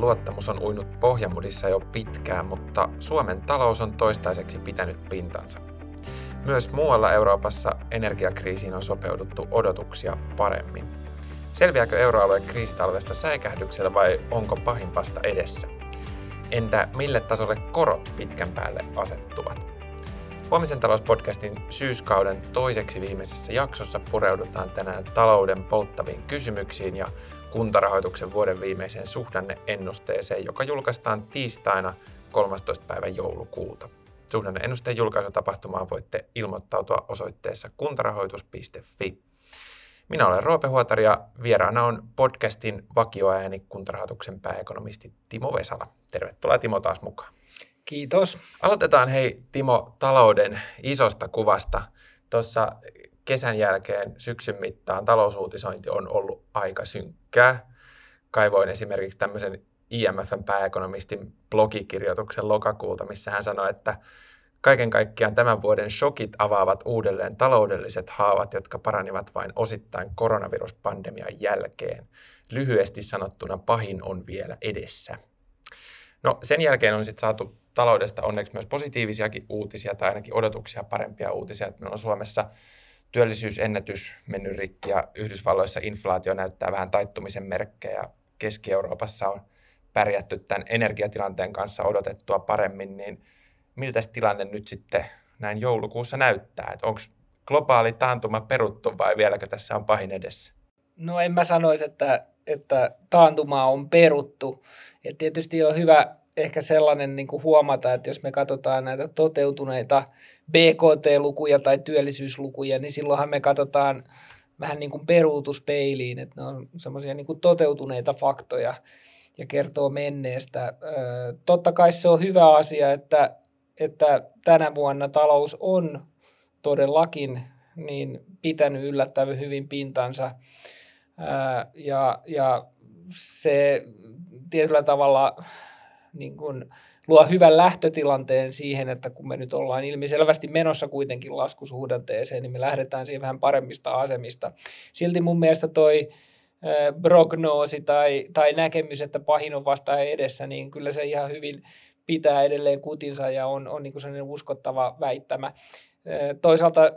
Luottamus on uinut pohjamudissa jo pitkään, mutta Suomen talous on toistaiseksi pitänyt pintansa. Myös muualla Euroopassa energiakriisiin on sopeuduttu odotuksia paremmin. Selviääkö euroalueen kriisitalvesta säikähdyksellä vai onko pahin vasta edessä? Entä mille tasolle korot pitkän päälle asettuvat? Huomisen talouspodcastin syyskauden toiseksi viimeisessä jaksossa pureudutaan tänään talouden polttaviin kysymyksiin ja kuntarahoituksen vuoden viimeiseen suhdanneennusteeseen, joka julkaistaan tiistaina 13. päivä joulukuuta. Suhdanneennusteen julkaisutapahtumaan voitte ilmoittautua osoitteessa kuntarahoitus.fi. Minä olen Roope Huotari ja vieraana on podcastin vakioääni kuntarahoituksen pääekonomisti Timo Vesala. Tervetuloa Timo taas mukaan. Kiitos. Aloitetaan hei Timo talouden isosta kuvasta. Tuossa kesän jälkeen syksyn mittaan talousuutisointi on ollut aika synkkää. Kaivoin esimerkiksi tämmöisen IMFn pääekonomistin blogikirjoituksen lokakuulta, missä hän sanoi, että kaiken kaikkiaan tämän vuoden shokit avaavat uudelleen taloudelliset haavat, jotka paranivat vain osittain koronaviruspandemian jälkeen. Lyhyesti sanottuna pahin on vielä edessä. No sen jälkeen on sitten saatu taloudesta onneksi myös positiivisiakin uutisia tai ainakin odotuksia parempia uutisia. Että meillä on Suomessa työllisyysennätys mennyt rikki ja Yhdysvalloissa inflaatio näyttää vähän taittumisen merkkejä. Keski-Euroopassa on pärjätty tämän energiatilanteen kanssa odotettua paremmin, niin miltä tilanne nyt sitten näin joulukuussa näyttää? Onko globaali taantuma peruttu vai vieläkö tässä on pahin edessä? No en mä sanoisi, että, että taantuma on peruttu. Et tietysti on hyvä ehkä sellainen niin kuin huomata, että jos me katsotaan näitä toteutuneita BKT-lukuja tai työllisyyslukuja, niin silloinhan me katsotaan vähän niin kuin peruutuspeiliin, että ne on semmoisia niin toteutuneita faktoja ja kertoo menneestä. Totta kai se on hyvä asia, että, että tänä vuonna talous on todellakin niin pitänyt yllättävän hyvin pintansa ja, ja se tietyllä tavalla niin kuin luo hyvän lähtötilanteen siihen, että kun me nyt ollaan ilmiselvästi menossa kuitenkin laskusuhdanteeseen, niin me lähdetään siihen vähän paremmista asemista. Silti mun mielestä toi prognoosi tai, tai näkemys, että pahin on vasta edessä, niin kyllä se ihan hyvin pitää edelleen kutinsa ja on, on niin sellainen uskottava väittämä. Toisaalta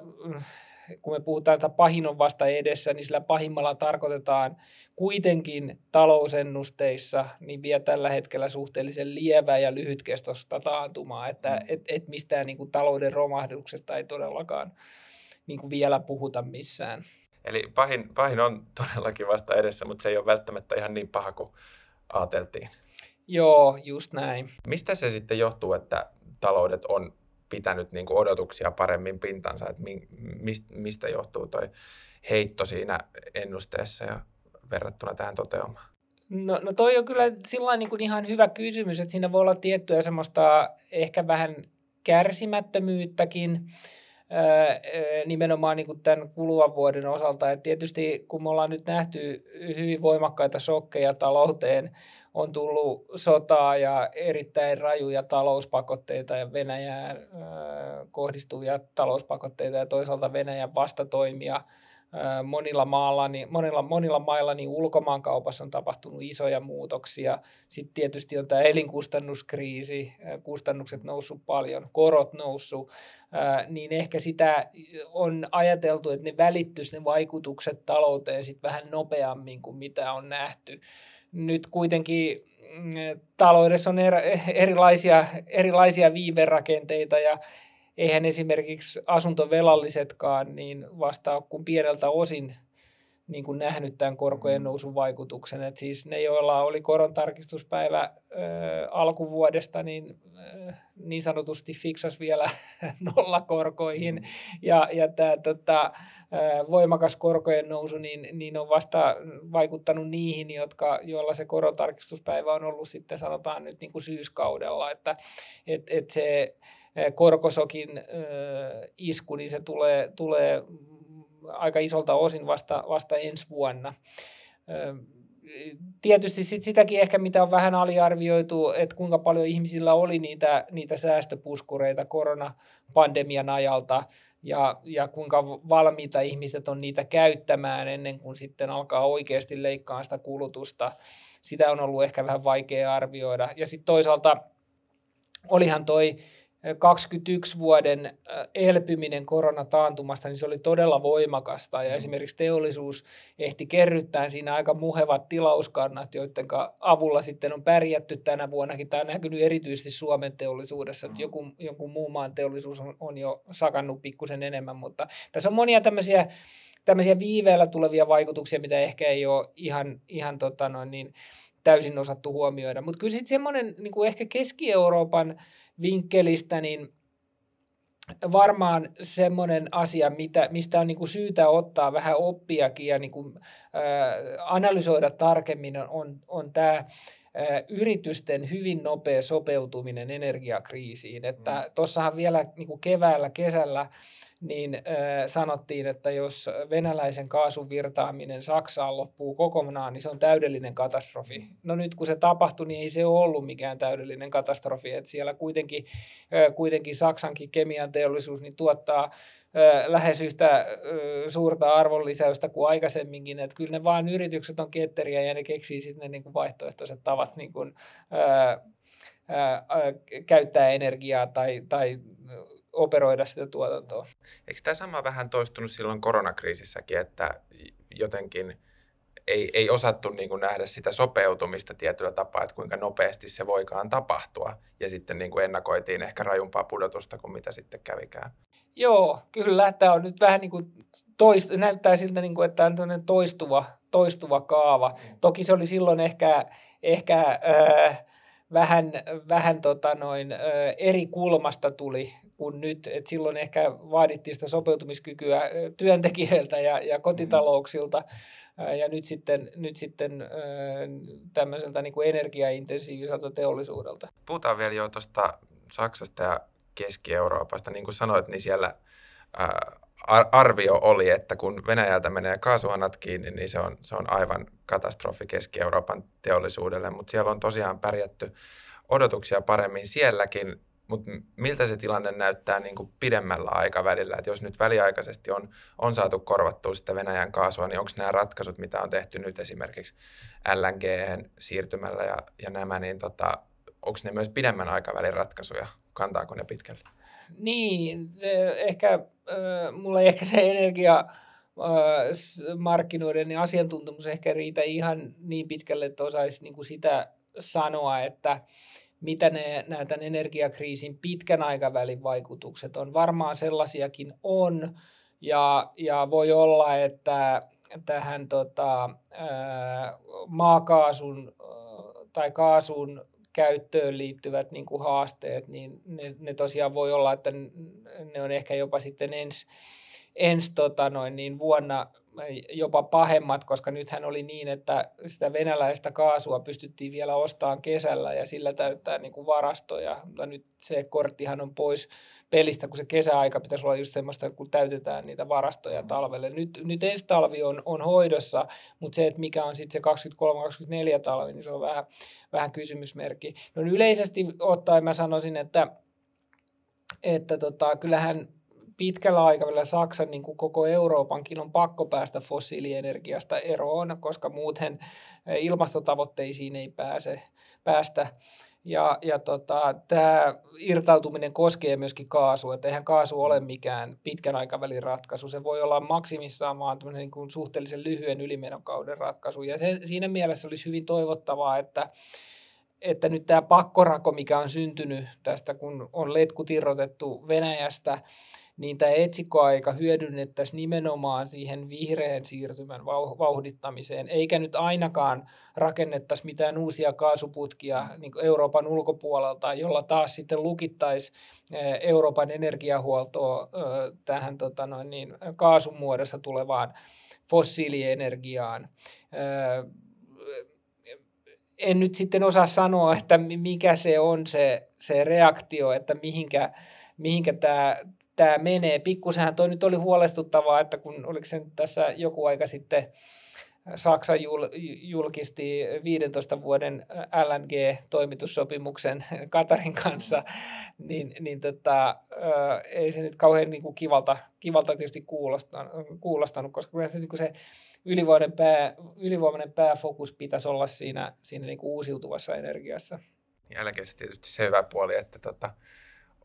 kun me puhutaan, että pahin on vasta edessä, niin sillä pahimmalla tarkoitetaan kuitenkin talousennusteissa niin vielä tällä hetkellä suhteellisen lievää ja lyhytkestoista taantumaa, että mm. et, et mistään niin kuin talouden romahduksesta ei todellakaan niin kuin vielä puhuta missään. Eli pahin, pahin on todellakin vasta edessä, mutta se ei ole välttämättä ihan niin paha kuin ajateltiin. Joo, just näin. Mistä se sitten johtuu, että taloudet on pitänyt niin kuin odotuksia paremmin pintansa, että mistä johtuu toi heitto siinä ennusteessa ja verrattuna tähän toteumaan? No, no toi on kyllä sillä niin kuin ihan hyvä kysymys, että siinä voi olla tiettyä semmoista ehkä vähän kärsimättömyyttäkin nimenomaan niin kuin tämän kuluvan vuoden osalta. Et tietysti kun me ollaan nyt nähty hyvin voimakkaita shokkeja talouteen, on tullut sotaa ja erittäin rajuja talouspakotteita ja Venäjään kohdistuvia talouspakotteita ja toisaalta Venäjän vastatoimia monilla, maalla, niin, monilla, monilla mailla niin ulkomaankaupassa on tapahtunut isoja muutoksia. Sitten tietysti on tämä elinkustannuskriisi, kustannukset noussut paljon, korot noussut, niin ehkä sitä on ajateltu, että ne välittyisi ne vaikutukset talouteen sitten vähän nopeammin kuin mitä on nähty nyt kuitenkin mm, taloudessa on erilaisia, erilaisia viiverakenteita ja eihän esimerkiksi asuntovelallisetkaan niin vastaa kuin pieneltä osin niin kuin nähnyt tämän korkojen mm. nousun vaikutuksen. Et siis ne, joilla oli korontarkistuspäivä äh, alkuvuodesta, niin äh, niin sanotusti fiksas vielä nollakorkoihin. Mm. Ja, ja tämä tota, äh, voimakas korkojen nousu niin, niin on vasta vaikuttanut niihin, jotka, joilla se korontarkistuspäivä on ollut sitten sanotaan nyt niin kuin syyskaudella. Että et, et se korkosokin äh, isku, niin se tulee, tulee aika isolta osin vasta, vasta ensi vuonna. Tietysti sit sitäkin ehkä, mitä on vähän aliarvioitu, että kuinka paljon ihmisillä oli niitä, niitä säästöpuskureita koronapandemian ajalta, ja, ja kuinka valmiita ihmiset on niitä käyttämään ennen kuin sitten alkaa oikeasti leikkaa sitä kulutusta. Sitä on ollut ehkä vähän vaikea arvioida. Ja sitten toisaalta olihan toi 21 vuoden elpyminen koronataantumasta, niin se oli todella voimakasta ja mm. esimerkiksi teollisuus ehti kerryttää siinä aika muhevat tilauskannat, joiden avulla sitten on pärjätty tänä vuonnakin. Tämä on näkynyt erityisesti Suomen teollisuudessa, että mm. joku, joku muu maan teollisuus on, on jo sakannut pikkusen enemmän, mutta tässä on monia tämmöisiä tämmöisiä viiveellä tulevia vaikutuksia, mitä ehkä ei ole ihan, ihan tota noin, niin täysin osattu huomioida. Mutta kyllä sitten semmoinen niin kuin ehkä Keski-Euroopan vinkkelistä, niin varmaan semmoinen asia, mitä, mistä on niin kuin syytä ottaa vähän oppiakin ja niin kuin, ää, analysoida tarkemmin, on, on tämä yritysten hyvin nopea sopeutuminen energiakriisiin. Että mm. tuossahan vielä niin kuin keväällä, kesällä niin sanottiin, että jos venäläisen kaasun virtaaminen Saksaan loppuu kokonaan, niin se on täydellinen katastrofi. No nyt kun se tapahtui, niin ei se ole ollut mikään täydellinen katastrofi. Että siellä kuitenkin, kuitenkin Saksankin kemian teollisuus niin tuottaa äh, lähes yhtä suurta arvonlisäystä kuin aikaisemminkin. Että kyllä ne vaan yritykset on ketteriä ja ne keksii sitten ne niin vaihtoehtoiset tavat niin kuin, käyttää energiaa tai, tai operoida sitä tuotantoa. Eikö tämä sama vähän toistunut silloin koronakriisissäkin, että jotenkin ei, ei osattu niin kuin nähdä sitä sopeutumista tietyllä tapaa, että kuinka nopeasti se voikaan tapahtua. Ja sitten niin kuin ennakoitiin ehkä rajumpaa pudotusta kuin mitä sitten kävikään. Joo, kyllä. Tämä on nyt vähän niin kuin toist, näyttää siltä, niin kuin, että tämä on toistuva, toistuva kaava. Mm. Toki se oli silloin ehkä, ehkä äh, vähän, vähän tota noin, äh, eri kulmasta tuli kuin nyt. Et silloin ehkä vaadittiin sitä sopeutumiskykyä työntekijöiltä ja, ja kotitalouksilta, ja nyt sitten, nyt sitten tämmöiseltä niin kuin energiaintensiiviseltä teollisuudelta. Puhutaan vielä jo tuosta Saksasta ja Keski-Euroopasta. Niin kuin sanoit, niin siellä arvio oli, että kun Venäjältä menee kaasuhanat kiinni, niin se on, se on aivan katastrofi Keski-Euroopan teollisuudelle, mutta siellä on tosiaan pärjätty odotuksia paremmin sielläkin mutta miltä se tilanne näyttää niin kuin pidemmällä aikavälillä? Et jos nyt väliaikaisesti on, on saatu korvattua sitä Venäjän kaasua, niin onko nämä ratkaisut, mitä on tehty nyt esimerkiksi LNG siirtymällä ja, ja nämä, niin tota, onko ne myös pidemmän aikavälin ratkaisuja? Kantaako ne pitkälle? Niin, se ehkä, äh, mulla ei ehkä se energia markkinoiden ja asiantuntemus ehkä riitä ihan niin pitkälle, että osaisi niin kuin sitä sanoa, että mitä ne, nämä tämän energiakriisin pitkän aikavälin vaikutukset on. Varmaan sellaisiakin on, ja, ja voi olla, että tähän tota, ää, maakaasun tai kaasun käyttöön liittyvät niin kuin haasteet, niin ne, ne tosiaan voi olla, että ne on ehkä jopa sitten ensi ens, tota noin, niin vuonna jopa pahemmat, koska nythän oli niin, että sitä venäläistä kaasua pystyttiin vielä ostamaan kesällä ja sillä täyttää niin kuin varastoja, mutta nyt se korttihan on pois pelistä, kun se kesäaika pitäisi olla just semmoista, kun täytetään niitä varastoja mm. talvelle. Nyt, nyt ensi talvi on, on hoidossa, mutta se, että mikä on sitten se 23-24 talvi, niin se on vähän, vähän kysymysmerkki. No yleisesti ottaen mä sanoisin, että, että tota, kyllähän pitkällä aikavälillä Saksan, niin kuin koko Euroopankin, on pakko päästä fossiilienergiasta eroon, koska muuten eh, ilmastotavoitteisiin ei pääse, päästä. Ja, ja tota, tämä irtautuminen koskee myöskin kaasua, että eihän kaasu ole mikään pitkän aikavälin ratkaisu. Se voi olla maksimissaan vaan niin kuin suhteellisen lyhyen ylimenokauden ratkaisu. Ja se, siinä mielessä olisi hyvin toivottavaa, että, että nyt tämä pakkorako, mikä on syntynyt tästä, kun on letkut irrotettu Venäjästä, niin tämä etsikkoaika hyödynnettäisiin nimenomaan siihen vihreän siirtymän vauhdittamiseen, eikä nyt ainakaan rakennettaisi mitään uusia kaasuputkia niin Euroopan ulkopuolelta, jolla taas sitten lukittaisi eh, Euroopan energiahuoltoa eh, tähän tota noin, niin, kaasun muodossa tulevaan fossiilienergiaan. Eh, en nyt sitten osaa sanoa, että mikä se on se, se reaktio, että mihinkä, mihinkä tämä, tämä menee. Pikkusenhan toi nyt oli huolestuttavaa, että kun oliko se tässä joku aika sitten Saksa jul, julkisti 15 vuoden LNG-toimitussopimuksen Katarin kanssa, niin, niin tota, ei se nyt kauhean niin kuin kivalta, kivalta tietysti kuulostanut, kuulostanut koska se, niin kuin se ylivoimainen, pää, ylivoimainen pääfokus pitäisi olla siinä, siinä niin kuin uusiutuvassa energiassa. Jälkeen tietysti se hyvä puoli, että tota,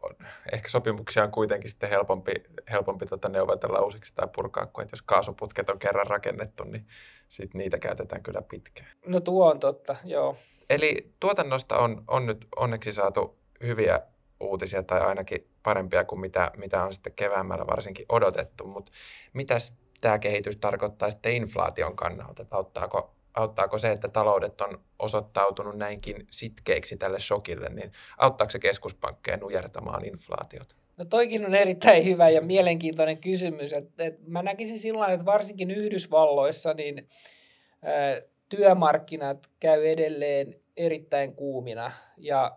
on, ehkä sopimuksia on kuitenkin sitten helpompi, helpompi tota neuvotella uusiksi tai purkaa, kuin että jos kaasuputket on kerran rakennettu, niin sit niitä käytetään kyllä pitkään. No tuo on totta, joo. Eli tuotannosta on, on nyt onneksi saatu hyviä uutisia tai ainakin parempia kuin mitä, mitä on sitten keväämällä varsinkin odotettu, mutta mitä tämä kehitys tarkoittaa sitten inflaation kannalta, auttaako auttaako se, että taloudet on osoittautunut näinkin sitkeiksi tälle shokille, niin auttaako se keskuspankkeja nujertamaan inflaatiota? No toikin on erittäin hyvä ja mielenkiintoinen kysymys. Että, että mä näkisin sillä että varsinkin Yhdysvalloissa niin ä, työmarkkinat käy edelleen erittäin kuumina ja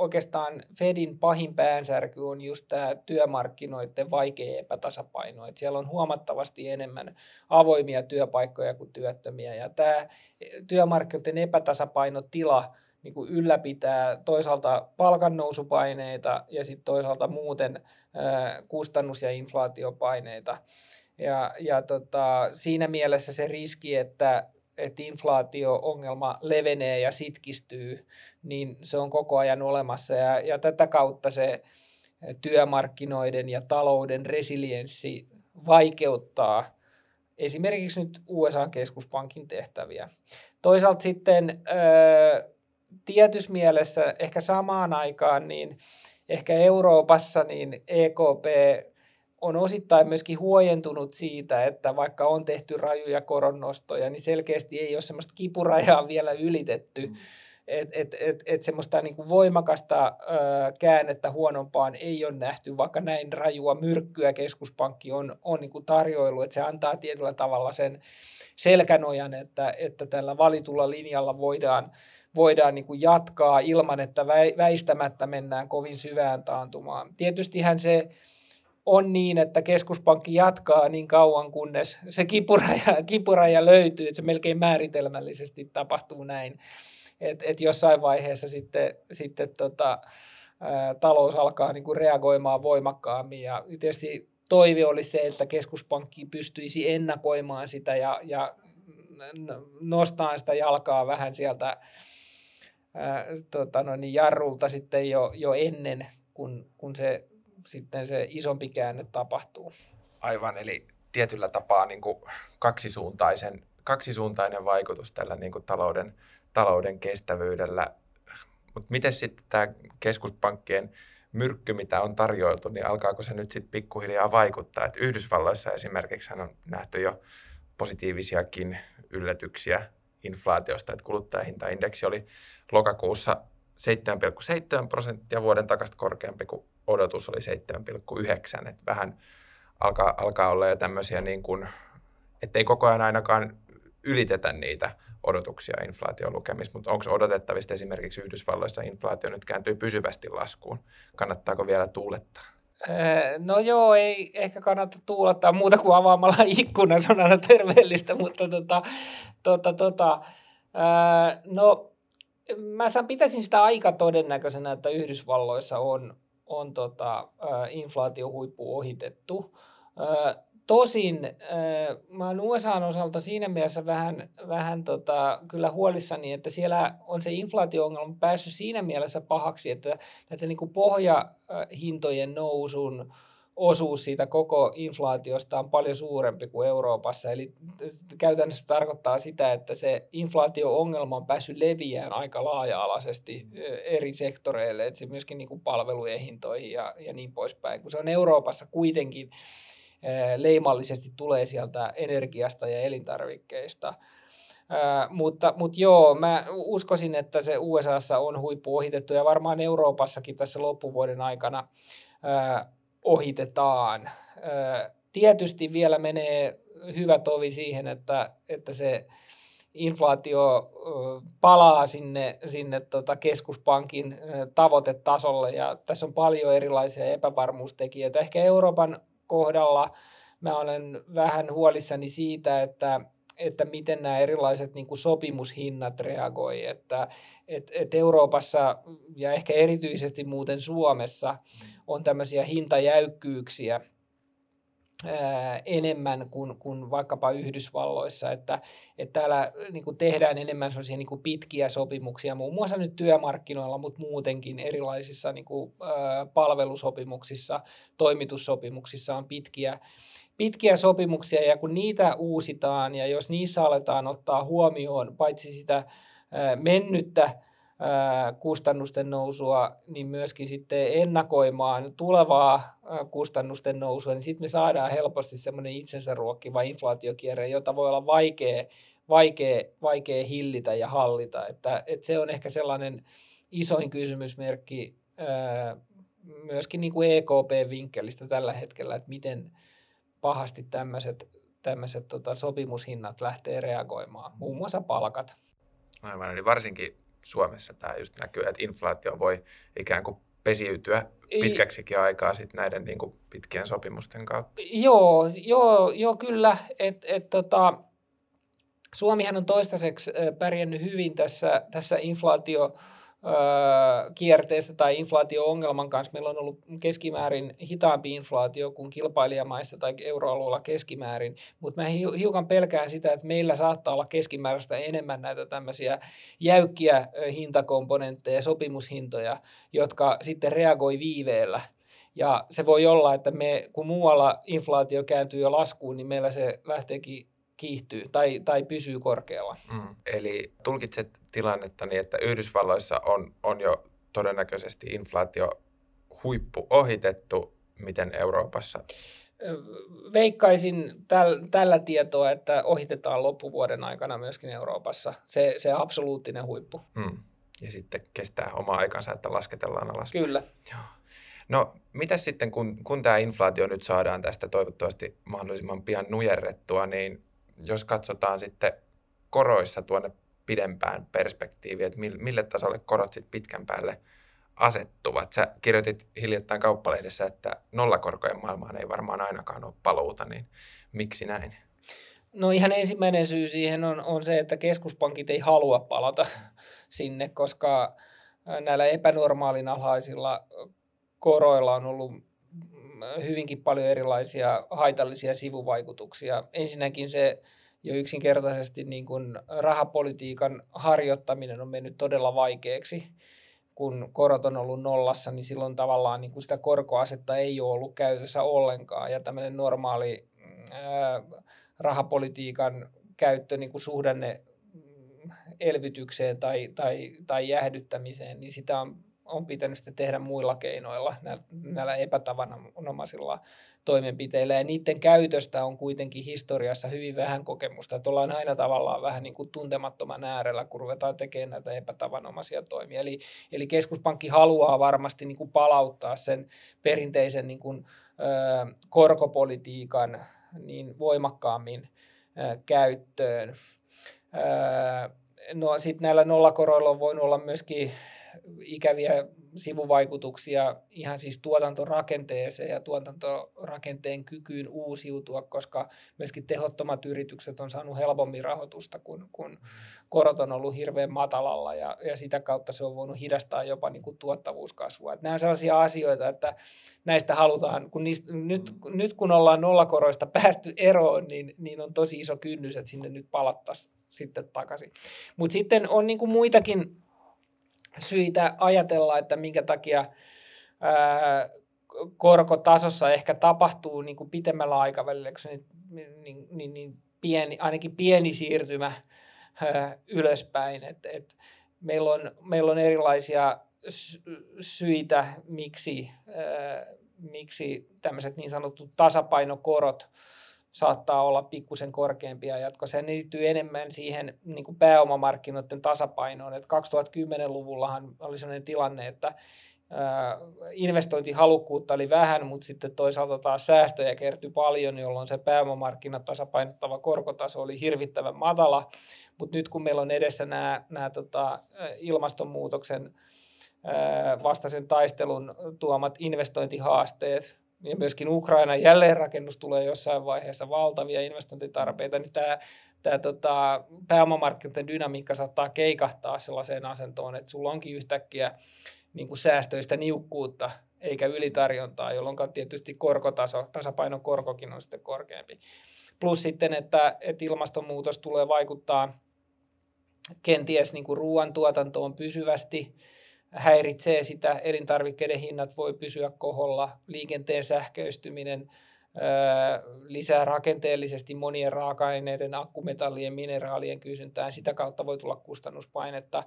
oikeastaan Fedin pahin päänsärky on just tämä työmarkkinoiden vaikea epätasapaino. Että siellä on huomattavasti enemmän avoimia työpaikkoja kuin työttömiä. Ja tämä työmarkkinoiden epätasapainotila niin kuin ylläpitää toisaalta palkannousupaineita ja sitten toisaalta muuten kustannus- ja inflaatiopaineita. Ja, ja tota, siinä mielessä se riski, että että inflaatio-ongelma levenee ja sitkistyy, niin se on koko ajan olemassa ja, ja tätä kautta se työmarkkinoiden ja talouden resilienssi vaikeuttaa esimerkiksi nyt USA-keskuspankin tehtäviä. Toisaalta sitten tietyssä mielessä ehkä samaan aikaan niin ehkä Euroopassa niin EKP on osittain myöskin huojentunut siitä, että vaikka on tehty rajuja koronnostoja, niin selkeästi ei ole semmoista kipurajaa vielä ylitetty. Mm. Että et, et, et semmoista niin kuin voimakasta ö, käännettä huonompaan ei ole nähty, vaikka näin rajua myrkkyä keskuspankki on, on niin kuin tarjoilu, että se antaa tietyllä tavalla sen selkänojan, että, että tällä valitulla linjalla voidaan, voidaan niin kuin jatkaa ilman, että väistämättä mennään kovin syvään taantumaan. Tietystihän se on niin, että keskuspankki jatkaa niin kauan, kunnes se kipuraja, kipuraja löytyy, että se melkein määritelmällisesti tapahtuu näin. Että et jossain vaiheessa sitten, sitten tota, ä, talous alkaa niin kuin reagoimaan voimakkaammin ja tietysti toive olisi se, että keskuspankki pystyisi ennakoimaan sitä ja, ja nostaa sitä jalkaa vähän sieltä ää, tota no niin jarrulta sitten jo, jo ennen, kun, kun se sitten se isompi käänne tapahtuu. Aivan, eli tietyllä tapaa niin kuin kaksisuuntaisen, kaksisuuntainen vaikutus tällä niin kuin talouden, talouden kestävyydellä. Mutta miten sitten tämä keskuspankkien myrkky, mitä on tarjoiltu, niin alkaako se nyt sitten pikkuhiljaa vaikuttaa? Et Yhdysvalloissa esimerkiksi on nähty jo positiivisiakin yllätyksiä inflaatiosta, että kuluttajahintaindeksi oli lokakuussa 7,7 prosenttia vuoden takaisin korkeampi kuin odotus oli 7,9, että vähän alkaa, alkaa olla jo tämmöisiä niin kuin, ettei koko ajan ainakaan ylitetä niitä odotuksia inflaatiolukemissa, mutta onko odotettavista esimerkiksi Yhdysvalloissa inflaatio nyt kääntyy pysyvästi laskuun? Kannattaako vielä tuulettaa? No joo, ei ehkä kannata tuulettaa muuta kuin avaamalla ikkuna, se on aina terveellistä, mutta tota, tota, tota, no mä pitäisin sitä aika todennäköisenä, että Yhdysvalloissa on, on tota, inflaatiohuippu ohitettu. Tosin mä oon USAn osalta siinä mielessä vähän, vähän tota, kyllä huolissani, että siellä on se inflaatio-ongelma päässyt siinä mielessä pahaksi, että näitä niin pohjahintojen nousun osuus siitä koko inflaatiosta on paljon suurempi kuin Euroopassa. Eli käytännössä tarkoittaa sitä, että se inflaatio-ongelma on päässyt leviään aika laaja-alaisesti eri sektoreille, että se myöskin niin kuin palvelujen hintoihin ja, ja niin poispäin. Kun se on Euroopassa kuitenkin leimallisesti tulee sieltä energiasta ja elintarvikkeista. Uh, mutta, mutta joo, mä uskoisin, että se USAssa on huippu ohitettu ja varmaan Euroopassakin tässä loppuvuoden aikana uh, ohitetaan. Tietysti vielä menee hyvä tovi siihen, että, että se inflaatio palaa sinne, sinne tota keskuspankin tavoitetasolle ja tässä on paljon erilaisia epävarmuustekijöitä. Ehkä Euroopan kohdalla mä olen vähän huolissani siitä, että, että miten nämä erilaiset niin kuin sopimushinnat reagoi, että et, et Euroopassa ja ehkä erityisesti muuten Suomessa on tämmöisiä hintajäykkyyksiä, enemmän kuin, kuin vaikkapa Yhdysvalloissa, että, että täällä niin kuin tehdään enemmän sellaisia niin kuin pitkiä sopimuksia, muun muassa nyt työmarkkinoilla, mutta muutenkin erilaisissa niin kuin, ä, palvelusopimuksissa, toimitussopimuksissa on pitkiä, pitkiä sopimuksia, ja kun niitä uusitaan, ja jos niissä aletaan ottaa huomioon paitsi sitä mennyttä kustannusten nousua, niin myöskin sitten ennakoimaan tulevaa kustannusten nousua, niin sitten me saadaan helposti semmoinen itsensä ruokkiva inflaatiokierre, jota voi olla vaikea, vaikea, vaikea hillitä ja hallita. Että, että se on ehkä sellainen isoin kysymysmerkki myöskin niin kuin EKP-vinkkelistä tällä hetkellä, että miten pahasti tämmöiset, tämmöiset tota, sopimushinnat lähtee reagoimaan, muun muassa palkat. Aivan, eli varsinkin Suomessa tämä just näkyy, että inflaatio voi ikään kuin pesiytyä pitkäksikin aikaa sit näiden niin kuin pitkien sopimusten kautta. Joo, joo, joo kyllä. Et, et, tota, Suomihan on toistaiseksi pärjännyt hyvin tässä, tässä inflaatio- kierteestä tai inflaatio-ongelman kanssa. Meillä on ollut keskimäärin hitaampi inflaatio kuin kilpailijamaissa tai euroalueella keskimäärin, mutta mä hiukan pelkään sitä, että meillä saattaa olla keskimääräistä enemmän näitä tämmöisiä jäykkiä hintakomponentteja, sopimushintoja, jotka sitten reagoi viiveellä. Ja se voi olla, että me, kun muualla inflaatio kääntyy jo laskuun, niin meillä se lähteekin kiihtyy tai, tai pysyy korkealla. Mm. Eli tulkitset tilannetta niin, että Yhdysvalloissa on, on jo todennäköisesti inflaatio huippu ohitettu, miten Euroopassa? Veikkaisin täl, tällä tietoa, että ohitetaan loppuvuoden aikana myöskin Euroopassa se, se absoluuttinen huippu. Mm. Ja sitten kestää oma aikansa, että lasketellaan alas. Kyllä. Joo. No, mitä sitten, kun, kun tämä inflaatio nyt saadaan tästä toivottavasti mahdollisimman pian nujerrettua, niin jos katsotaan sitten koroissa tuonne pidempään perspektiiviin, että mille tasolle korot sitten pitkän päälle asettuvat. Sä kirjoitit hiljattain kauppalehdessä, että nollakorkojen maailmaan ei varmaan ainakaan ole paluuta, niin miksi näin? No ihan ensimmäinen syy siihen on, on se, että keskuspankit ei halua palata sinne, koska näillä epänormaalin alhaisilla koroilla on ollut hyvinkin paljon erilaisia haitallisia sivuvaikutuksia. Ensinnäkin se jo yksinkertaisesti niin kuin rahapolitiikan harjoittaminen on mennyt todella vaikeaksi. Kun korot on ollut nollassa, niin silloin tavallaan niin kuin sitä korkoasetta ei ole ollut käytössä ollenkaan. Ja tämmöinen normaali ää, rahapolitiikan käyttö niin kuin suhdanne mm, elvytykseen tai, tai, tai jäähdyttämiseen, niin sitä on on pitänyt sitten tehdä muilla keinoilla, näillä epätavanomaisilla toimenpiteillä. Ja niiden käytöstä on kuitenkin historiassa hyvin vähän kokemusta. Että ollaan aina tavallaan vähän niin kuin tuntemattoman äärellä, kun ruvetaan tekemään näitä epätavanomaisia toimia. Eli, eli keskuspankki haluaa varmasti niin kuin palauttaa sen perinteisen niin kuin, ö, korkopolitiikan niin voimakkaammin ö, käyttöön. Ö, no sitten näillä nollakoroilla on voinut olla myöskin ikäviä sivuvaikutuksia ihan siis tuotantorakenteeseen ja tuotantorakenteen kykyyn uusiutua, koska myöskin tehottomat yritykset on saanut helpommin rahoitusta, kun, kun korot on ollut hirveän matalalla ja, ja sitä kautta se on voinut hidastaa jopa niin kuin tuottavuuskasvua. Että nämä on sellaisia asioita, että näistä halutaan, kun niistä, nyt, nyt kun ollaan nollakoroista päästy eroon, niin, niin on tosi iso kynnys, että sinne nyt palattaisiin sitten takaisin. Mutta sitten on niin kuin muitakin syitä ajatella, että minkä takia ää, korkotasossa ehkä tapahtuu niin kuin pitemmällä aikavälillä, niin, niin, niin, niin pieni, ainakin pieni siirtymä ää, ylöspäin. Et, et meillä, on, meillä on erilaisia syitä, miksi, ää, miksi tämmöiset niin sanotut tasapainokorot saattaa olla pikkusen korkeampia jatkossa. Ne liittyy enemmän siihen niin kuin pääomamarkkinoiden tasapainoon. Et 2010-luvullahan oli sellainen tilanne, että investointihalukkuutta oli vähän, mutta sitten toisaalta taas säästöjä kertyi paljon, jolloin se pääomamarkkinat tasapainottava korkotaso oli hirvittävän matala. Mutta nyt kun meillä on edessä nämä, nämä tota, ilmastonmuutoksen vastaisen taistelun tuomat investointihaasteet, ja myöskin Ukrainan jälleenrakennus tulee jossain vaiheessa valtavia investointitarpeita, niin tämä tämä tota, pääomamarkkinoiden dynamiikka saattaa keikahtaa sellaiseen asentoon, että sulla onkin yhtäkkiä niin kuin säästöistä niukkuutta eikä ylitarjontaa, jolloin tietysti korkotaso, tasapainon korkokin on sitten korkeampi. Plus sitten, että, että ilmastonmuutos tulee vaikuttaa kenties niin kuin ruoantuotantoon pysyvästi, häiritsee sitä, elintarvikkeiden hinnat voi pysyä koholla, liikenteen sähköistyminen lisää rakenteellisesti monien raaka-aineiden, akkumetallien, mineraalien kysyntään, sitä kautta voi tulla kustannuspainetta,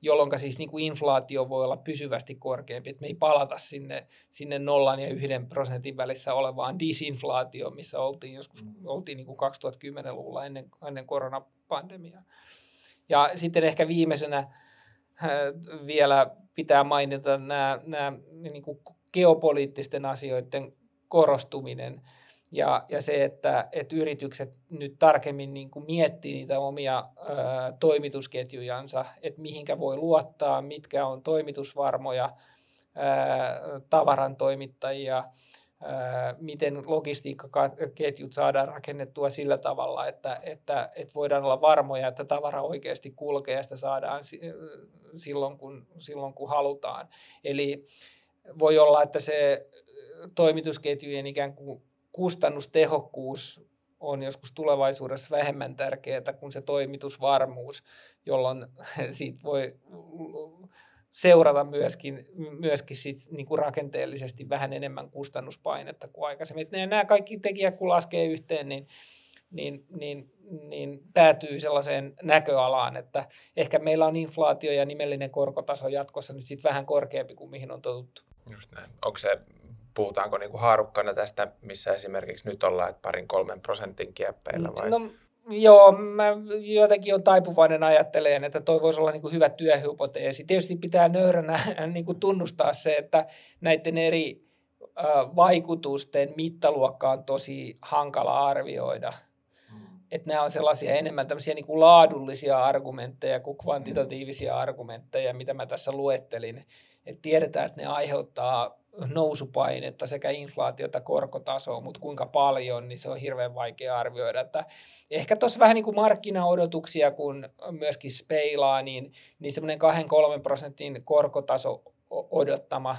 jolloin siis niin kuin inflaatio voi olla pysyvästi korkeampi, että me ei palata sinne, sinne nollan ja yhden prosentin välissä olevaan disinflaatioon, missä oltiin joskus oltiin niin kuin 2010-luvulla ennen, ennen koronapandemiaa. Ja sitten ehkä viimeisenä vielä pitää mainita nämä, nämä niin kuin geopoliittisten asioiden korostuminen ja, ja se, että, että yritykset nyt tarkemmin niin kuin miettii niitä omia ö, toimitusketjujansa, että mihinkä voi luottaa, mitkä on toimitusvarmoja ö, tavaran toimittajia, miten logistiikkaketjut saadaan rakennettua sillä tavalla, että, että, että voidaan olla varmoja, että tavara oikeasti kulkee ja sitä saadaan silloin kun, silloin, kun halutaan. Eli voi olla, että se toimitusketjujen ikään kuin kustannustehokkuus on joskus tulevaisuudessa vähemmän tärkeää kuin se toimitusvarmuus, jolloin siitä voi seurata myöskin, myöskin sit niin kuin rakenteellisesti vähän enemmän kustannuspainetta kuin aikaisemmin. Et nämä kaikki tekijät, kun laskee yhteen, niin, niin, niin, niin päätyy sellaiseen näköalaan, että ehkä meillä on inflaatio ja nimellinen korkotaso jatkossa nyt sitten vähän korkeampi kuin mihin on totuttu. Just näin. Onko se, puhutaanko niin kuin haarukkana tästä, missä esimerkiksi nyt ollaan, että parin kolmen prosentin kieppeillä vai? No, Joo, mä jotenkin on taipuvainen ajatteleen, että toi voisi olla niin kuin hyvä työhypoteesi. Tietysti pitää nöyränä niin kuin tunnustaa se, että näiden eri vaikutusten mittaluokka on tosi hankala arvioida. Hmm. Että nämä on sellaisia enemmän tämmöisiä niin kuin laadullisia argumentteja kuin kvantitatiivisia argumentteja, mitä mä tässä luettelin. Että tiedetään, että ne aiheuttaa nousupainetta sekä inflaatiota, korkotasoa, mutta kuinka paljon, niin se on hirveän vaikea arvioida. Että ehkä tuossa vähän niin kuin markkinaodotuksia, kun myöskin speilaa, niin, niin semmoinen 2-3 prosentin korkotaso odottama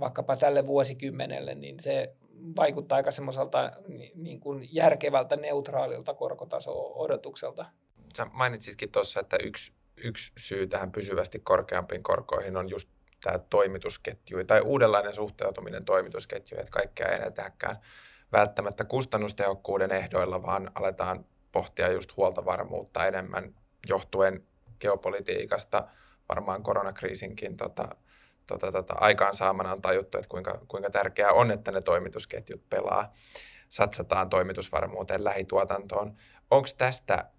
vaikkapa tälle vuosikymmenelle, niin se vaikuttaa aika semmoiselta niin kuin järkevältä, neutraalilta korkotaso-odotukselta. Sä mainitsitkin tuossa, että yksi, yksi syy tähän pysyvästi korkeampiin korkoihin on just tämä toimitusketju tai uudenlainen suhteutuminen toimitusketjuihin, että kaikkea ei enää tehdäkään välttämättä kustannustehokkuuden ehdoilla, vaan aletaan pohtia just huoltovarmuutta enemmän johtuen geopolitiikasta, varmaan koronakriisinkin tota, tota, tota, aikaansaamana on tajuttu, että kuinka, kuinka tärkeää on, että ne toimitusketjut pelaa. Satsataan toimitusvarmuuteen, lähituotantoon. Onko tästä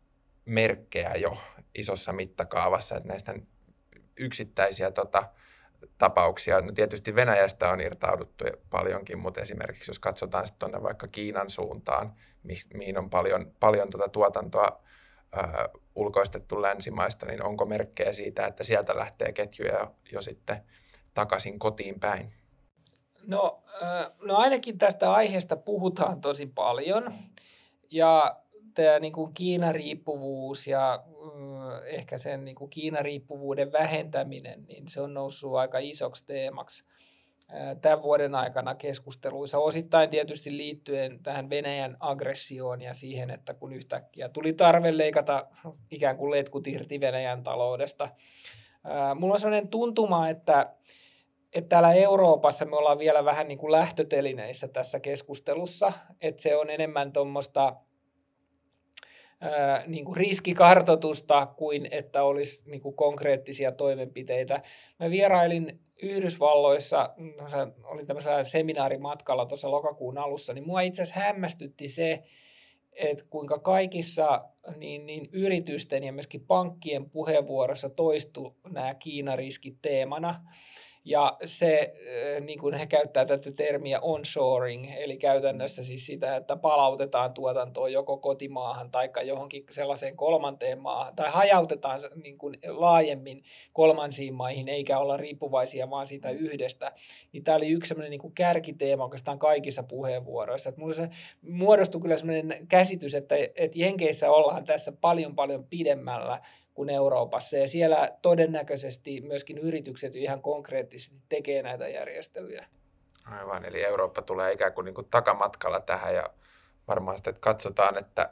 merkkejä jo isossa mittakaavassa, että näistä yksittäisiä tota, tapauksia. No tietysti Venäjästä on irtauduttu paljonkin, mutta esimerkiksi jos katsotaan sitten tuonne vaikka Kiinan suuntaan, mi- mihin on paljon, paljon tuota tuotantoa ö, ulkoistettu länsimaista, niin onko merkkejä siitä, että sieltä lähtee ketjuja jo, jo sitten takaisin kotiin päin? No, no ainakin tästä aiheesta puhutaan tosi paljon. Ja tämä niin kuin Kiina-riippuvuus ja ehkä sen niin kuin Kiina-riippuvuuden vähentäminen, niin se on noussut aika isoksi teemaksi tämän vuoden aikana keskusteluissa, osittain tietysti liittyen tähän Venäjän aggressioon ja siihen, että kun yhtäkkiä tuli tarve leikata ikään kuin letkut irti Venäjän taloudesta. Mulla on sellainen tuntuma, että, että täällä Euroopassa me ollaan vielä vähän niin kuin lähtötelineissä tässä keskustelussa, että se on enemmän tuommoista niin kuin riskikartoitusta kuin että olisi niin kuin konkreettisia toimenpiteitä. Mä vierailin Yhdysvalloissa, olin tämmöisellä seminaarimatkalla tuossa lokakuun alussa, niin mua itse asiassa hämmästytti se, että kuinka kaikissa niin, niin yritysten ja myöskin pankkien puheenvuorossa toistu nämä Kiinariskit teemana. Ja se, niin kuin he käyttää tätä termiä onshoring, eli käytännössä siis sitä, että palautetaan tuotantoa joko kotimaahan tai johonkin sellaiseen kolmanteen maahan, tai hajautetaan niin kuin laajemmin kolmansiin maihin, eikä olla riippuvaisia vaan siitä yhdestä. Niin tämä oli yksi sellainen niin kuin kärkiteema oikeastaan kaikissa puheenvuoroissa. Että mulla se muodostui kyllä sellainen käsitys, että, että Jenkeissä ollaan tässä paljon paljon pidemmällä kuin Euroopassa. Ja siellä todennäköisesti myöskin yritykset ihan konkreettisesti tekee näitä järjestelyjä. Aivan, eli Eurooppa tulee ikään kuin, niin kuin takamatkalla tähän ja varmaan sitten että katsotaan, että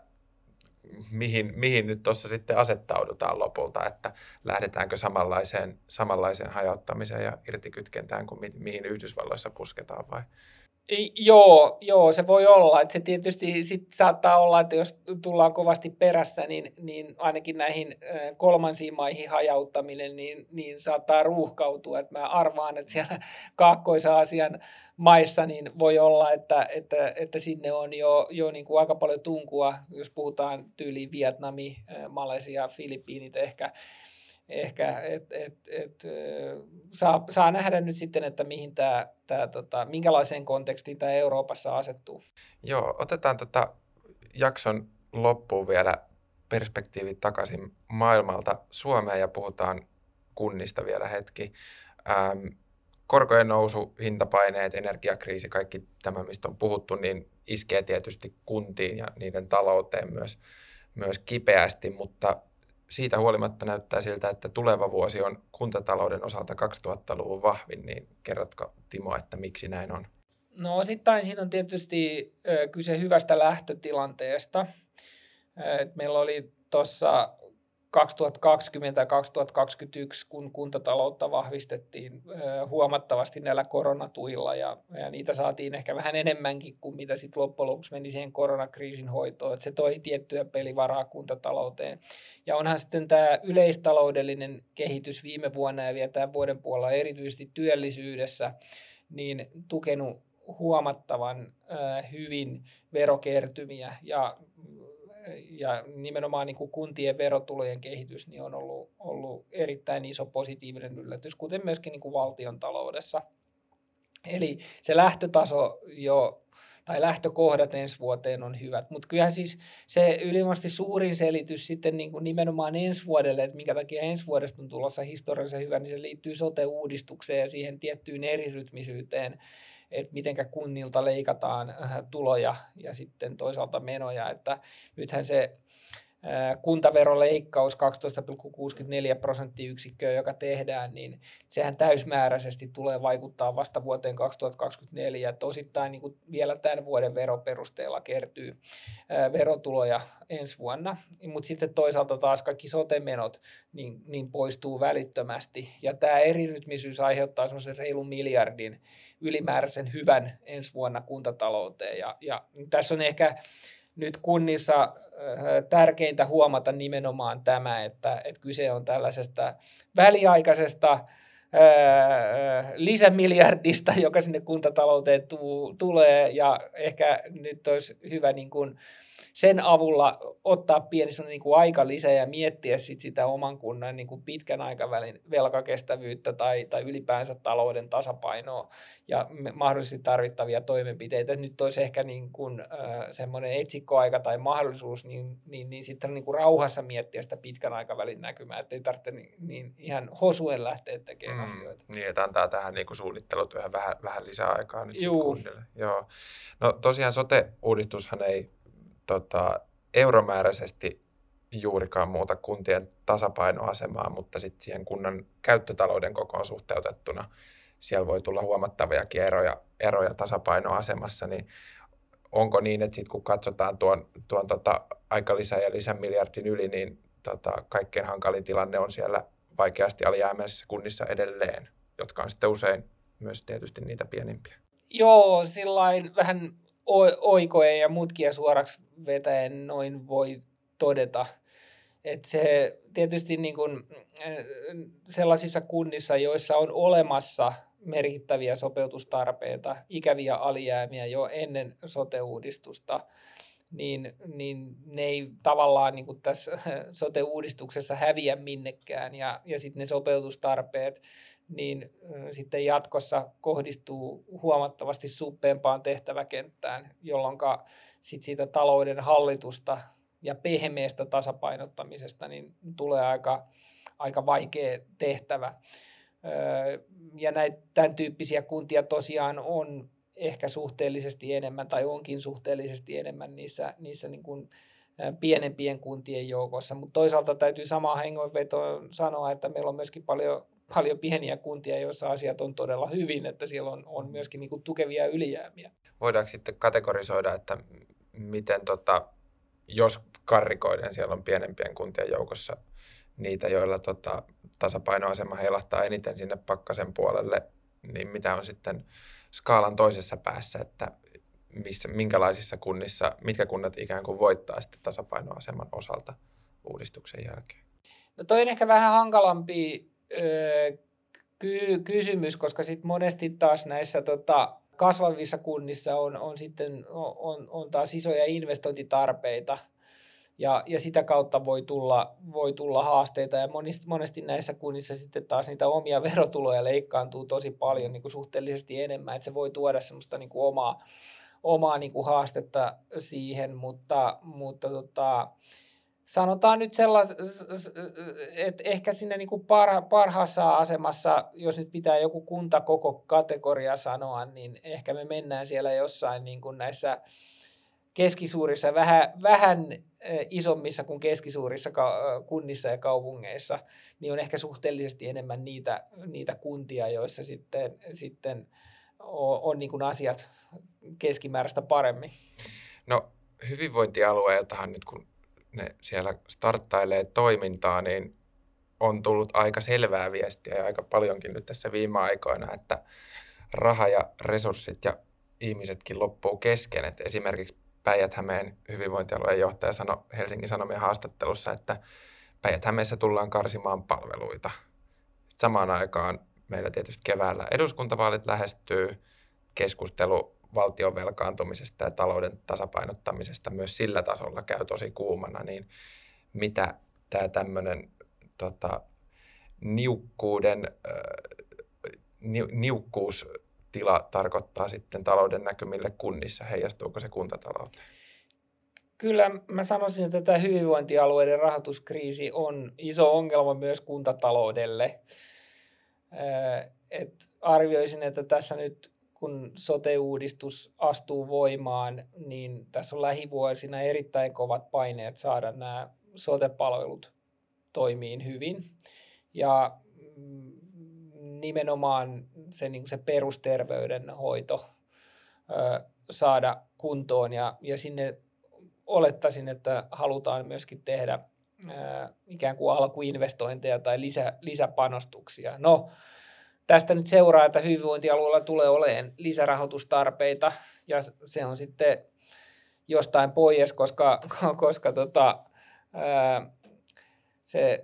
mihin, mihin nyt tuossa sitten asettaudutaan lopulta, että lähdetäänkö samanlaiseen, samanlaiseen hajauttamiseen ja irtikytkentään kuin mi, mihin Yhdysvalloissa pusketaan vai Joo, joo, se voi olla. Että se tietysti sit saattaa olla, että jos tullaan kovasti perässä, niin, niin ainakin näihin kolmansiin maihin hajauttaminen niin, niin saattaa ruuhkautua. Et mä arvaan, että siellä Kaakkois-Aasian maissa niin voi olla, että, että, että sinne on jo, jo niin kuin aika paljon tunkua, jos puhutaan tyyliin Vietnami, Malesia, Filippiinit ehkä, ehkä, et, et, et, saa, saa nähdä nyt sitten, että mihin tämä, tämä tota, minkälaiseen kontekstiin tämä Euroopassa asettuu. Joo, otetaan tota jakson loppuun vielä perspektiivit takaisin maailmalta Suomeen ja puhutaan kunnista vielä hetki. Ähm, korkojen nousu, hintapaineet, energiakriisi, kaikki tämä, mistä on puhuttu, niin iskee tietysti kuntiin ja niiden talouteen myös, myös kipeästi, mutta siitä huolimatta näyttää siltä, että tuleva vuosi on kuntatalouden osalta 2000-luvun vahvin, niin kerrotko Timo, että miksi näin on? No osittain siinä on tietysti kyse hyvästä lähtötilanteesta. meillä oli tuossa 2020 ja 2021, kun kuntataloutta vahvistettiin huomattavasti näillä koronatuilla ja, ja niitä saatiin ehkä vähän enemmänkin kuin mitä sitten loppujen lopuksi meni siihen koronakriisin hoitoon, että se toi tiettyä pelivaraa kuntatalouteen. Ja onhan sitten tämä yleistaloudellinen kehitys viime vuonna ja vielä tämän vuoden puolella erityisesti työllisyydessä, niin tukenut huomattavan äh, hyvin verokertymiä ja ja nimenomaan niin kuin kuntien verotulojen kehitys niin on ollut, ollut erittäin iso positiivinen yllätys, kuten myöskin niin kuin valtion taloudessa. Eli se lähtötaso jo tai lähtökohdat ensi vuoteen on hyvät. Mutta kyllähän siis se ylivoimaisesti suurin selitys sitten niin kuin nimenomaan ensi vuodelle, että minkä takia ensi vuodesta on tulossa historiallisen hyvä, niin se liittyy sote-uudistukseen ja siihen tiettyyn erirytmisyyteen, että mitenkä kunnilta leikataan äh, tuloja ja sitten toisaalta menoja, että nythän se kuntaveroleikkaus 12,64 prosenttiyksikköä, joka tehdään, niin sehän täysmääräisesti tulee vaikuttaa vasta vuoteen 2024. Että osittain niin kuin vielä tämän vuoden veroperusteella kertyy äh, verotuloja ensi vuonna, mutta sitten toisaalta taas kaikki sotemenot niin, niin poistuu välittömästi. Ja tämä erirytmisyys aiheuttaa semmoisen reilun miljardin ylimääräisen hyvän ensi vuonna kuntatalouteen. Ja, ja tässä on ehkä nyt kunnissa äh, tärkeintä huomata nimenomaan tämä, että, että kyse on tällaisesta väliaikaisesta äh, lisämiljardista, joka sinne kuntatalouteen tuu, tulee. Ja ehkä nyt olisi hyvä niin kuin, sen avulla ottaa pieni niin kuin aika lisää ja miettiä sit sitä oman kunnan niin kuin pitkän aikavälin velkakestävyyttä tai, tai ylipäänsä talouden tasapainoa ja mahdollisesti tarvittavia toimenpiteitä. Nyt olisi ehkä niin kuin, äh, semmoinen etsikkoaika tai mahdollisuus niin, niin, niin sitten niin kuin rauhassa miettiä sitä pitkän aikavälin näkymää, ettei tarvitse niin, niin ihan hosuen lähteä tekemään mm, asioita. Niin, että antaa tähän niin kuin suunnittelutyöhön vähän, vähän lisää aikaa nyt Juu. Joo. No tosiaan sote-uudistushan ei tota, euromääräisesti juurikaan muuta kuntien tasapainoasemaa, mutta sitten siihen kunnan käyttötalouden kokoon suhteutettuna siellä voi tulla huomattaviakin eroja, eroja tasapainoasemassa, niin onko niin, että sitten kun katsotaan tuon, tuon tota lisä ja lisämiljardin yli, niin tota, kaikkein hankalin tilanne on siellä vaikeasti alijäämäisissä kunnissa edelleen, jotka on sitten usein myös tietysti niitä pienimpiä. Joo, sillain vähän oikojen ja mutkia suoraksi vetäen noin voi todeta. Että se tietysti niin kuin äh, sellaisissa kunnissa, joissa on olemassa merkittäviä sopeutustarpeita, ikäviä alijäämiä jo ennen sote-uudistusta, niin, niin ne ei tavallaan niin kuin tässä sote-uudistuksessa häviä minnekään. Ja, ja sitten ne sopeutustarpeet niin sitten jatkossa kohdistuu huomattavasti suppeampaan tehtäväkenttään, jolloin sit siitä talouden hallitusta ja pehmeästä tasapainottamisesta niin tulee aika, aika vaikea tehtävä. Ja näitä, tämän tyyppisiä kuntia tosiaan on ehkä suhteellisesti enemmän tai onkin suhteellisesti enemmän niissä, niissä niin kuin pienempien kuntien joukossa. Mutta toisaalta täytyy samaa hengenvetoon sanoa, että meillä on myöskin paljon, paljon pieniä kuntia, joissa asiat on todella hyvin, että siellä on, on myöskin niin kuin tukevia ylijäämiä. Voidaanko sitten kategorisoida, että miten tota, jos karrikoiden siellä on pienempien kuntien joukossa niitä, joilla tota, tasapainoasema heilahtaa eniten sinne pakkasen puolelle, niin mitä on sitten skaalan toisessa päässä, että missä, minkälaisissa kunnissa, mitkä kunnat ikään kuin voittaa sitten tasapainoaseman osalta uudistuksen jälkeen? No toi on ehkä vähän hankalampi öö, ky- kysymys, koska sitten monesti taas näissä tota, kasvavissa kunnissa on, on sitten on, on taas isoja investointitarpeita – ja, ja sitä kautta voi tulla, voi tulla haasteita. Ja monesti, monesti näissä kunnissa sitten taas niitä omia verotuloja leikkaantuu tosi paljon niin kuin suhteellisesti enemmän, että se voi tuoda semmoista niin kuin omaa, omaa niin kuin haastetta siihen, mutta, mutta tota, sanotaan nyt sellais, että ehkä sinne niin kuin parha, parhaassa asemassa, jos nyt pitää joku kunta koko kategoria sanoa, niin ehkä me mennään siellä jossain niin kuin näissä keskisuurissa, vähän, vähän isommissa kuin keskisuurissa kunnissa ja kaupungeissa, niin on ehkä suhteellisesti enemmän niitä, niitä kuntia, joissa sitten, sitten on, on niin kuin asiat keskimääräistä paremmin. No hyvinvointialueiltahan nyt kun ne siellä starttailee toimintaa, niin on tullut aika selvää viestiä ja aika paljonkin nyt tässä viime aikoina, että raha ja resurssit ja ihmisetkin loppuu kesken. Et esimerkiksi Päijät-Hämeen hyvinvointialueen johtaja sanoi Helsingin Sanomien haastattelussa, että Päijät-Hämeessä tullaan karsimaan palveluita. Samaan aikaan meillä tietysti keväällä eduskuntavaalit lähestyy, keskustelu valtion velkaantumisesta ja talouden tasapainottamisesta myös sillä tasolla käy tosi kuumana, niin mitä tämä tämmöinen tota, niukkuuden, ni, niukkuus tila tarkoittaa sitten talouden näkymille kunnissa? Heijastuuko se kuntatalouteen? Kyllä mä sanoisin, että tämä hyvinvointialueiden rahoituskriisi on iso ongelma myös kuntataloudelle. Et arvioisin, että tässä nyt kun sote-uudistus astuu voimaan, niin tässä on lähivuosina erittäin kovat paineet saada nämä sote-palvelut toimiin hyvin. Ja mm, nimenomaan se, niin se perusterveydenhoito ö, saada kuntoon ja, ja sinne olettaisin, että halutaan myöskin tehdä ikään kuin alkuinvestointeja tai lisä, lisäpanostuksia. No, tästä nyt seuraa, että hyvinvointialueella tulee olemaan lisärahoitustarpeita ja se on sitten jostain pois, koska, koska tota, ää, se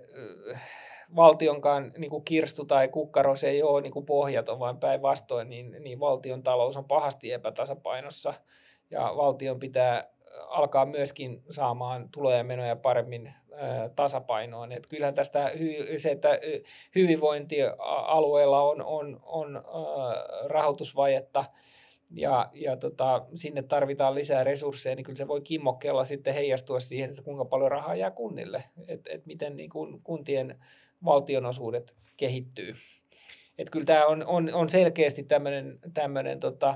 valtionkaan niin kuin kirstu tai kukkaro se ei ole niin kuin pohjaton, vaan päinvastoin, niin, niin valtion talous on pahasti epätasapainossa ja valtion pitää alkaa myöskin saamaan tuloja ja menoja paremmin tasapainoon. Et kyllähän tästä se, että hyvinvointialueella on, on, on rahoitusvajetta ja, ja tota, sinne tarvitaan lisää resursseja, niin kyllä se voi kimmokkeella sitten heijastua siihen, että kuinka paljon rahaa jää kunnille, että et miten niin kuin kuntien valtionosuudet kehittyy. Että kyllä tämä on, on, on selkeästi tämmöinen tota,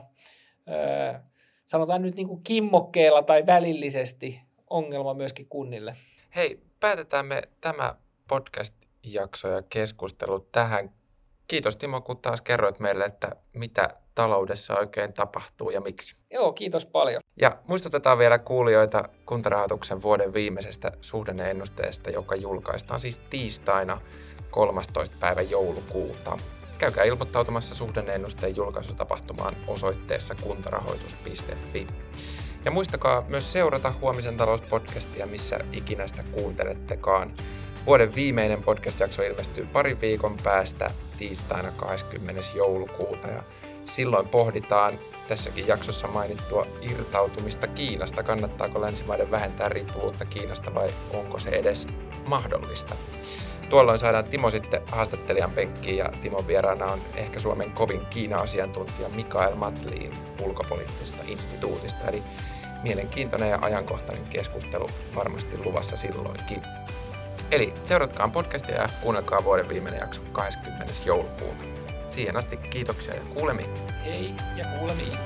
sanotaan nyt niin kuin kimmokkeella tai välillisesti ongelma myöskin kunnille. Hei, päätetään me tämä podcast-jakso ja keskustelu tähän. Kiitos Timo, kun taas kerroit meille, että mitä taloudessa oikein tapahtuu ja miksi. Joo, kiitos paljon. Ja muistutetaan vielä kuulijoita kuntarahoituksen vuoden viimeisestä suhdanneennusteesta, joka julkaistaan siis tiistaina 13. päivä joulukuuta. Käykää ilmoittautumassa suhdanneennusteen julkaisutapahtumaan osoitteessa kuntarahoitus.fi. Ja muistakaa myös seurata huomisen talouspodcastia, missä ikinä sitä kuuntelettekaan. Vuoden viimeinen podcast-jakso ilmestyy parin viikon päästä tiistaina 20. joulukuuta ja silloin pohditaan tässäkin jaksossa mainittua irtautumista Kiinasta. Kannattaako länsimaiden vähentää riippuvuutta Kiinasta vai onko se edes mahdollista? Tuolloin saadaan Timo sitten haastattelijan penkkiin ja Timon vieraana on ehkä Suomen kovin Kiina-asiantuntija Mikael Matliin ulkopoliittisesta instituutista. Eli mielenkiintoinen ja ajankohtainen keskustelu varmasti luvassa silloinkin. Eli seuratkaa podcastia ja kuunnelkaa vuoden viimeinen jakso 20. joulukuuta. Siihen asti kiitoksia ja kuulemiin. Hei ja kuulemiin.